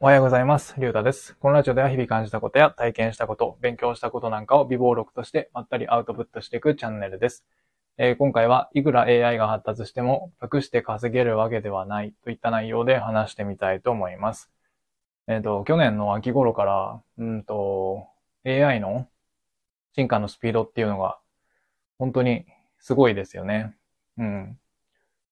おはようございます。りゅうたです。このラジオでは日々感じたことや体験したこと、勉強したことなんかを微暴録としてまったりアウトプットしていくチャンネルです。えー今回はいくら AI が発達しても隠して稼げるわけではないといった内容で話してみたいと思います。えっ、と、去年の秋頃から、うんと、AI の進化のスピードっていうのが本当にすごいですよね。うん。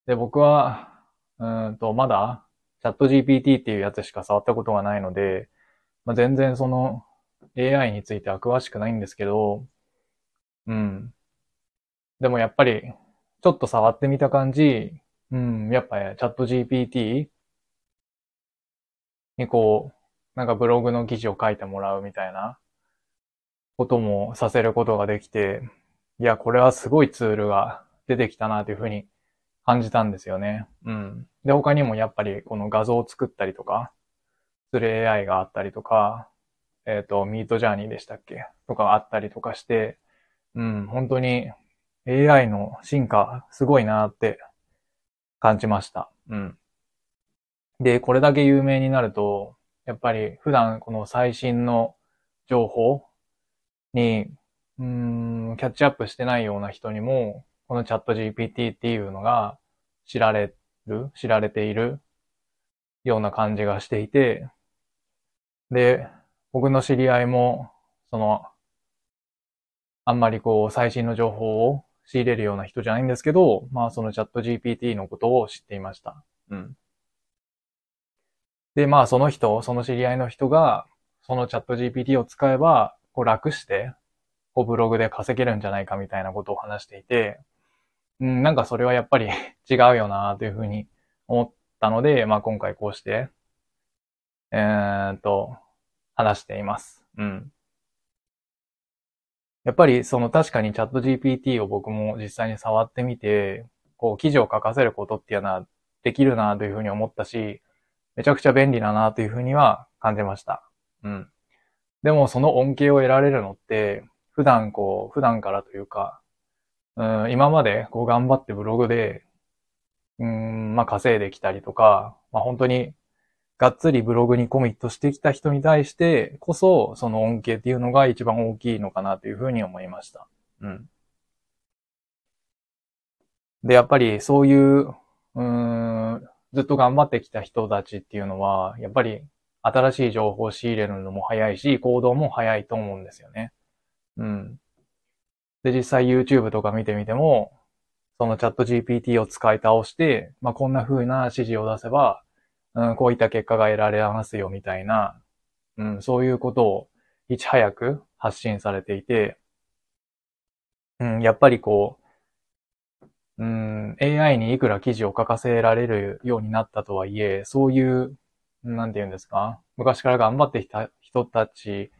で、僕は、うんと、まだチャット GPT っていうやつしか触ったことがないので、まあ、全然その AI については詳しくないんですけど、うん。でもやっぱり、ちょっと触ってみた感じ、うん、やっぱチャット GPT にこう、なんかブログの記事を書いてもらうみたいなこともさせることができて、いや、これはすごいツールが出てきたなというふうに感じたんですよね。うん。で、他にもやっぱりこの画像を作ったりとか、する AI があったりとか、えっ、と、ミートジャーニーでしたっけ？とかあったりとかして、うん、本当に AI の進化すごいなって感じました。うん。で、これだけ有名になると、やっぱり普段この最新の情報に、うーん、キャッチアップしてないような人にも、このチャット GPT っていうのが知られる、知られているような感じがしていて、で、僕の知り合いも、その、あんまりこう、最新の情報を仕入れるような人じゃないんですけど、まあそのチャット GPT のことを知っていました。うん。で、まあその人、その知り合いの人が、そのチャット GPT を使えば、こう楽して、こうブログで稼げるんじゃないかみたいなことを話していて、うん、なんかそれはやっぱり 違うよなというふうに思ったので、まあ今回こうして、えーっと、話しています。うん。やっぱりその確かにチャット GPT を僕も実際に触ってみて、こう記事を書かせることっていうのはできるなというふうに思ったし、めちゃくちゃ便利だなというふうには感じました。うん。でもその恩恵を得られるのって、普段こう、普段からというか、うん、今までこう頑張ってブログで、うん、まあ稼いできたりとか、まあ本当にがっつりブログにコミットしてきた人に対してこそ、その恩恵っていうのが一番大きいのかなというふうに思いました。うん。で、やっぱりそういう、うん、ずっと頑張ってきた人たちっていうのは、やっぱり新しい情報を仕入れるのも早いし、行動も早いと思うんですよね。うん。で、実際 YouTube とか見てみても、そのチャット GPT を使い倒して、まあ、こんな風な指示を出せば、うん、こういった結果が得られますよみたいな、うん、そういうことをいち早く発信されていて、うん、やっぱりこう、うん、AI にいくら記事を書かせられるようになったとはいえ、そういう、なんて言うんですか、昔から頑張ってきた人たち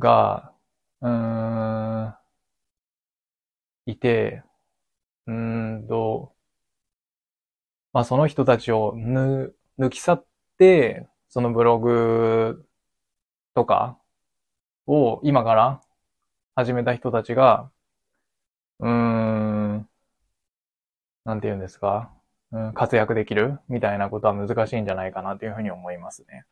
が、うん、て、うんと、まあその人たちを抜抜き去って、そのブログとかを今から始めた人たちが、うーん、なんて言うんですか、うん、活躍できるみたいなことは難しいんじゃないかなというふうに思いますね。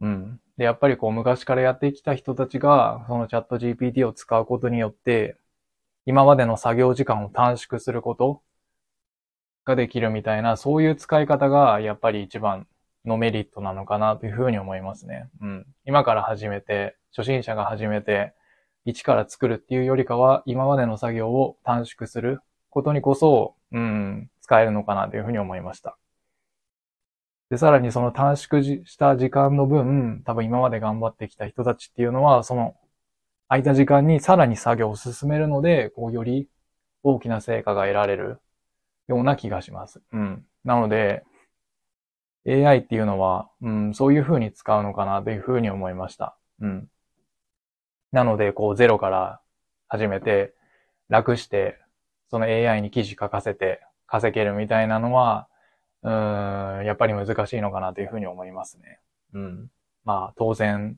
うん。で、やっぱりこう昔からやってきた人たちが、そのチャット GPT を使うことによって、今までの作業時間を短縮することができるみたいな、そういう使い方がやっぱり一番のメリットなのかなというふうに思いますね。うん。今から始めて、初心者が始めて、一から作るっていうよりかは、今までの作業を短縮することにこそ、うん、使えるのかなというふうに思いました。で、さらにその短縮した時間の分、多分今まで頑張ってきた人たちっていうのは、その空いた時間にさらに作業を進めるので、こうより大きな成果が得られるような気がします。うん。なので、AI っていうのは、うん、そういう風に使うのかなという風に思いました。うん。なので、こうゼロから始めて、楽して、その AI に記事書かせて稼げるみたいなのは、うーん、やっぱり難しいのかなという風に思いますね。うん。まあ、当然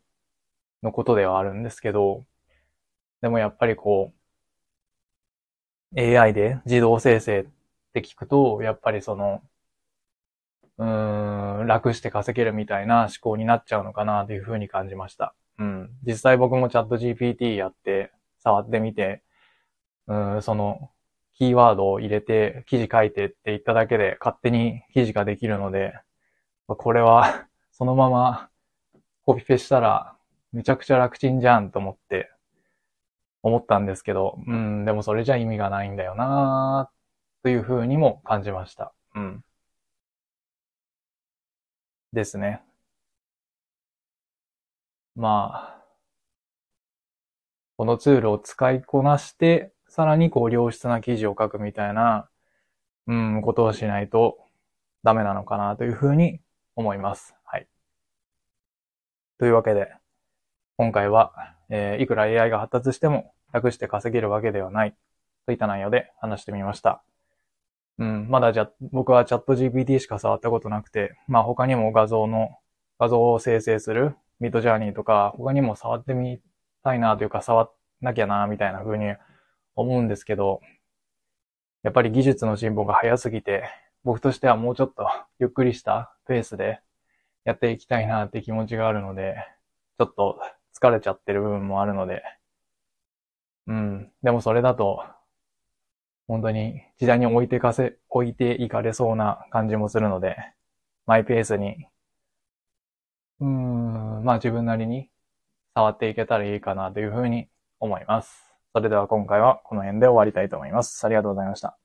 のことではあるんですけど、でもやっぱりこう、AI で自動生成って聞くと、やっぱりその、うー楽して稼げるみたいな思考になっちゃうのかなというふうに感じました。うん。実際僕もチャット GPT やって触ってみて、うん、そのキーワードを入れて記事書いてって言っただけで勝手に記事ができるので、これは そのままコピペしたらめちゃくちゃ楽ちんじゃんと思って思ったんですけど、うん、でもそれじゃ意味がないんだよなというふうにも感じました。うん。ですね。まあ、このツールを使いこなして、さらにこう良質な記事を書くみたいな、うん、ことをしないとダメなのかなというふうに思います。はい。というわけで、今回は、えー、いくら AI が発達しても楽して稼げるわけではないといった内容で話してみました。うん、まだじゃ、僕はチャット GPT しか触ったことなくて、まあ他にも画像の、画像を生成するミッドジャーニーとか、他にも触ってみたいなというか、触なきゃな、みたいな風に思うんですけど、やっぱり技術の進歩が早すぎて、僕としてはもうちょっと ゆっくりしたペースでやっていきたいなって気持ちがあるので、ちょっと疲れちゃってる部分もあるので、うん。でもそれだと、本当に時代に置いてかせ、置いていかれそうな感じもするので、マイペースに、うーん、まあ自分なりに触っていけたらいいかなというふうに思います。それでは今回はこの辺で終わりたいと思います。ありがとうございました。